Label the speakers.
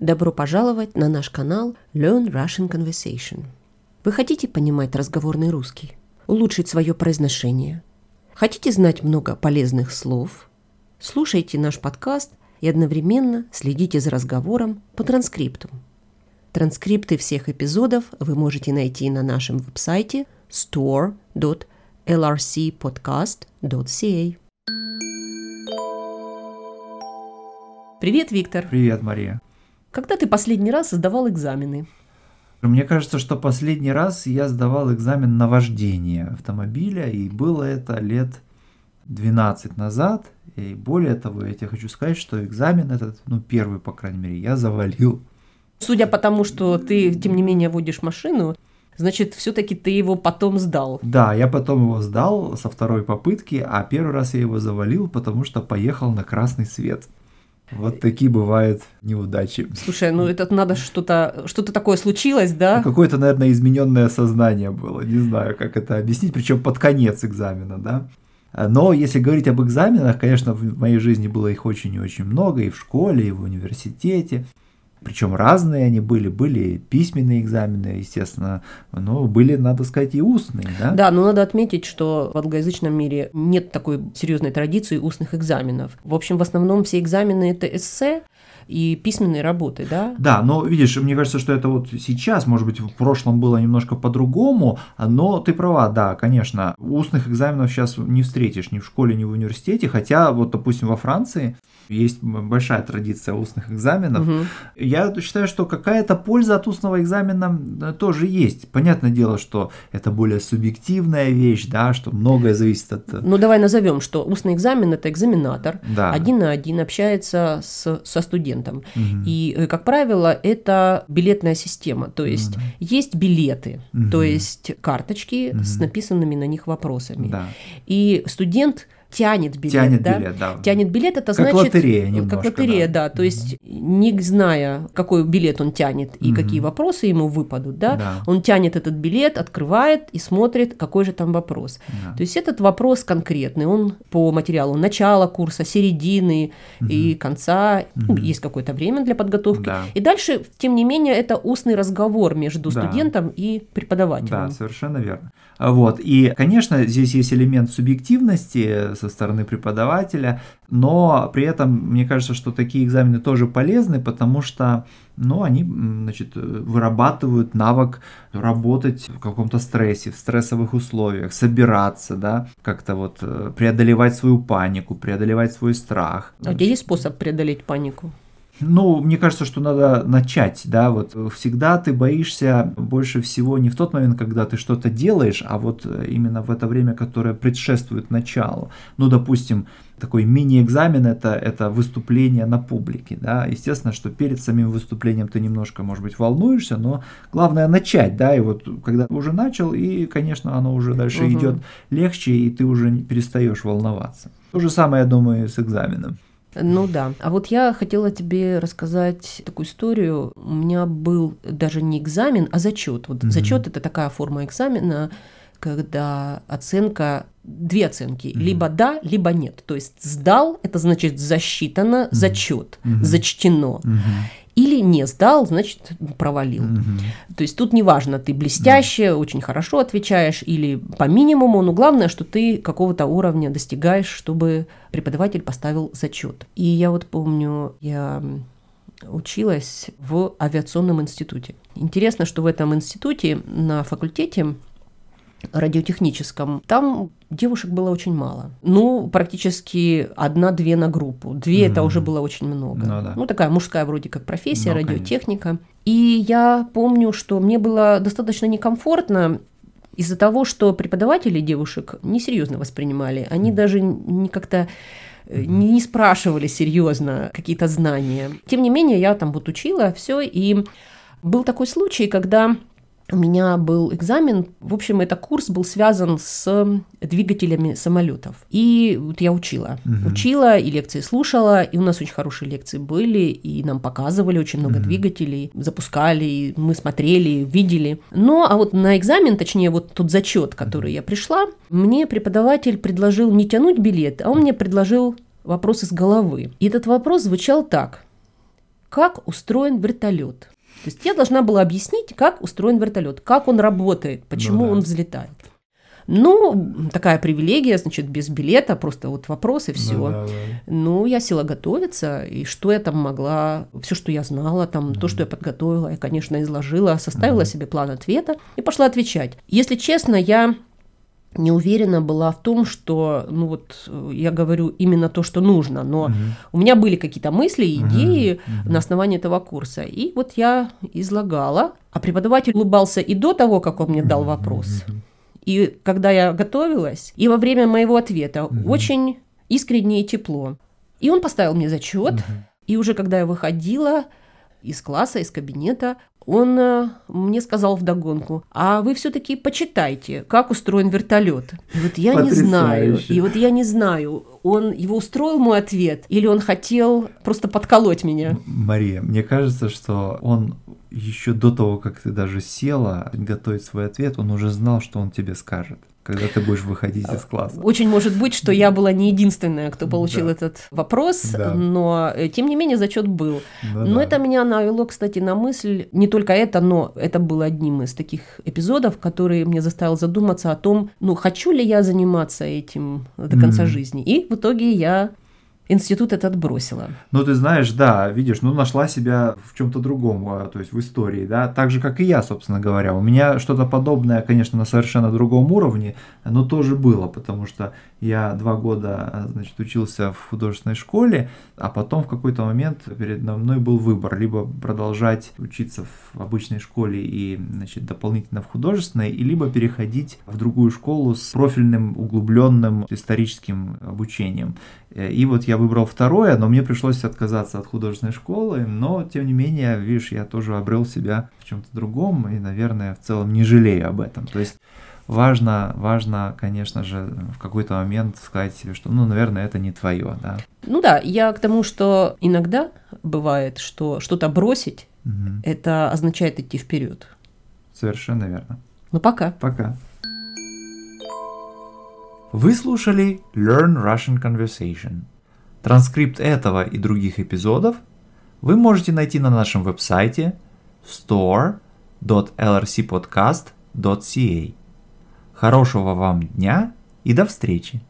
Speaker 1: Добро пожаловать на наш канал Learn Russian Conversation. Вы хотите понимать разговорный русский? Улучшить свое произношение? Хотите знать много полезных слов? Слушайте наш подкаст и одновременно следите за разговором по транскрипту. Транскрипты всех эпизодов вы можете найти на нашем веб-сайте store.lrcpodcast.ca. Привет, Виктор.
Speaker 2: Привет, Мария.
Speaker 1: Когда ты последний раз сдавал экзамены?
Speaker 2: Мне кажется, что последний раз я сдавал экзамен на вождение автомобиля, и было это лет 12 назад. И более того, я тебе хочу сказать, что экзамен этот, ну, первый, по крайней мере, я завалил.
Speaker 1: Судя по тому, что ты, тем не менее, водишь машину, значит, все-таки ты его потом сдал.
Speaker 2: Да, я потом его сдал со второй попытки, а первый раз я его завалил, потому что поехал на красный свет. Вот такие бывают неудачи.
Speaker 1: Слушай, ну это надо что-то, что-то такое случилось, да?
Speaker 2: Ну, какое-то, наверное, измененное сознание было. Не знаю, как это объяснить, причем под конец экзамена, да? Но если говорить об экзаменах, конечно, в моей жизни было их очень и очень много, и в школе, и в университете причем разные они были, были письменные экзамены, естественно, но были, надо сказать, и устные, да?
Speaker 1: Да, но надо отметить, что в англоязычном мире нет такой серьезной традиции устных экзаменов. В общем, в основном все экзамены это эссе, и письменные работы, да?
Speaker 2: Да, но видишь, мне кажется, что это вот сейчас, может быть, в прошлом было немножко по-другому, но ты права, да, конечно, устных экзаменов сейчас не встретишь ни в школе, ни в университете, хотя вот, допустим, во Франции есть большая традиция устных экзаменов. Угу. Я считаю, что какая-то польза от устного экзамена э, тоже есть. Понятное дело, что это более субъективная вещь, да, что многое зависит от... Э,
Speaker 1: ну, давай назовем, что устный экзамен – это экзаменатор, да. один на один общается с, со студентом. Угу. И, э, как правило, это билетная система, то есть угу. есть билеты, угу. то есть карточки угу. с написанными на них вопросами. Да. И студент тянет билет.
Speaker 2: Тянет
Speaker 1: да?
Speaker 2: билет, да.
Speaker 1: Тянет билет, это
Speaker 2: как
Speaker 1: значит...
Speaker 2: лотерея немножко,
Speaker 1: Как лотерея, да. да. То есть, не зная, какой билет он тянет и угу. какие вопросы ему выпадут, да, да, он тянет этот билет, открывает и смотрит, какой же там вопрос. Да. То есть, этот вопрос конкретный, он по материалу начала курса, середины угу. и конца, угу. есть какое-то время для подготовки. Да. И дальше, тем не менее, это устный разговор между да. студентом и преподавателем.
Speaker 2: Да, совершенно верно. Вот. И, конечно, здесь есть элемент субъективности со стороны преподавателя, но при этом мне кажется, что такие экзамены тоже полезны, потому что ну, они значит, вырабатывают навык работать в каком-то стрессе, в стрессовых условиях, собираться, да, как-то вот э, преодолевать свою панику, преодолевать свой страх.
Speaker 1: А где есть способ преодолеть панику?
Speaker 2: Ну, мне кажется, что надо начать, да, вот всегда ты боишься больше всего не в тот момент, когда ты что-то делаешь, а вот именно в это время, которое предшествует началу. Ну, допустим, такой мини-экзамен это, это выступление на публике, да, естественно, что перед самим выступлением ты немножко, может быть, волнуешься, но главное начать, да, и вот когда уже начал, и, конечно, оно уже дальше угу. идет легче, и ты уже перестаешь волноваться. То же самое, я думаю, с экзаменом.
Speaker 1: Ну да. А вот я хотела тебе рассказать такую историю. У меня был даже не экзамен, а зачет. Вот mm-hmm. зачет это такая форма экзамена, когда оценка две оценки, mm-hmm. либо да, либо нет. То есть сдал, это значит засчитано, mm-hmm. зачет, mm-hmm. зачтено. Mm-hmm. Или не сдал, значит, провалил. Угу. То есть тут неважно, ты блестяще, да. очень хорошо отвечаешь или по минимуму, но главное, что ты какого-то уровня достигаешь, чтобы преподаватель поставил зачет. И я вот помню, я училась в авиационном институте. Интересно, что в этом институте на факультете радиотехническом, там девушек было очень мало. Ну, практически одна-две на группу. Две mm-hmm. это уже было очень много. Ну, да. ну, такая мужская вроде как профессия, ну, радиотехника. Конечно. И я помню, что мне было достаточно некомфортно из-за того, что преподаватели девушек несерьезно воспринимали. Они mm-hmm. даже не как-то э, не спрашивали серьезно какие-то знания. Тем не менее, я там вот учила все, и был такой случай, когда у меня был экзамен, в общем, этот курс был связан с двигателями самолетов. И вот я учила. Угу. Учила и лекции слушала, и у нас очень хорошие лекции были, и нам показывали очень много угу. двигателей, запускали, и мы смотрели, видели. Но, а вот на экзамен, точнее, вот тот зачет, который я пришла, мне преподаватель предложил не тянуть билет, а он мне предложил вопрос из головы. И этот вопрос звучал так. как устроен вертолет. То есть я должна была объяснить, как устроен вертолет, как он работает, почему
Speaker 2: Ну да.
Speaker 1: он взлетает. Ну, такая привилегия, значит, без билета, просто вот вопрос и все.
Speaker 2: Ну да, да.
Speaker 1: Ну, я села готовиться, и что я там могла, все, что я знала, там, то, что я подготовила, я, конечно, изложила, составила
Speaker 2: Мгм.
Speaker 1: себе план ответа и пошла отвечать. Если честно, я не уверена была в том, что, ну вот, я говорю именно то, что нужно, но
Speaker 2: Мгм.
Speaker 1: у меня были какие-то мысли, идеи
Speaker 2: Мгм.
Speaker 1: на основании этого курса. И вот я излагала, а преподаватель улыбался и до того, как он мне дал вопрос,
Speaker 2: Мгм.
Speaker 1: и когда я готовилась, и во время моего ответа
Speaker 2: Мгм.
Speaker 1: очень искренне и тепло. И он поставил мне зачет,
Speaker 2: Мгм.
Speaker 1: и уже когда я выходила из класса, из кабинета, он э, мне сказал вдогонку, а вы все-таки почитайте, как устроен вертолет. И вот я не знаю, и вот я не знаю, он его устроил мой ответ, или он хотел просто подколоть меня.
Speaker 2: Мария, мне кажется, что он еще до того, как ты даже села готовить свой ответ, он уже знал, что он тебе скажет, когда ты будешь выходить из класса.
Speaker 1: Очень может быть, что я была не единственная, кто получил
Speaker 2: Да.
Speaker 1: этот вопрос,
Speaker 2: Да.
Speaker 1: но э, тем не менее зачет был.
Speaker 2: Ну
Speaker 1: Но
Speaker 2: да.
Speaker 1: это меня навело, кстати, на мысль, не только это, но это было одним из таких эпизодов, который мне заставил задуматься о том, ну, хочу ли я заниматься этим до конца
Speaker 2: Мгм.
Speaker 1: жизни. И в итоге я институт этот бросила.
Speaker 2: Ну, ты знаешь, да, видишь, ну, нашла себя в чем-то другом, а, то есть в истории, да, так же, как и я, собственно говоря. У меня что-то подобное, конечно, на совершенно другом уровне, но тоже было, потому что я два года, а, значит, учился в художественной школе, а потом в какой-то момент передо мной был выбор, либо продолжать учиться в обычной школе и, значит, дополнительно в художественной, и либо переходить в другую школу с профильным, углубленным историческим обучением. Э, И вот я выбрал второе, но мне пришлось отказаться от художественной школы, но тем не менее, видишь, я тоже обрел себя в чем-то другом и, наверное, в целом не жалею об этом. То есть важно, важно, конечно же, в какой-то момент сказать себе, что, ну, наверное, это не твое, да.
Speaker 1: Ну да, я к тому, что иногда бывает, что что-то бросить,
Speaker 2: Мгм.
Speaker 1: это означает идти вперед.
Speaker 2: Совершенно верно.
Speaker 1: Ну пока.
Speaker 2: Пока. Вы слушали Learn Russian Conversation. Транскрипт этого и других эпизодов вы можете найти на нашем веб-сайте store.lrcpodcast.ca. Хорошего вам дня и до встречи!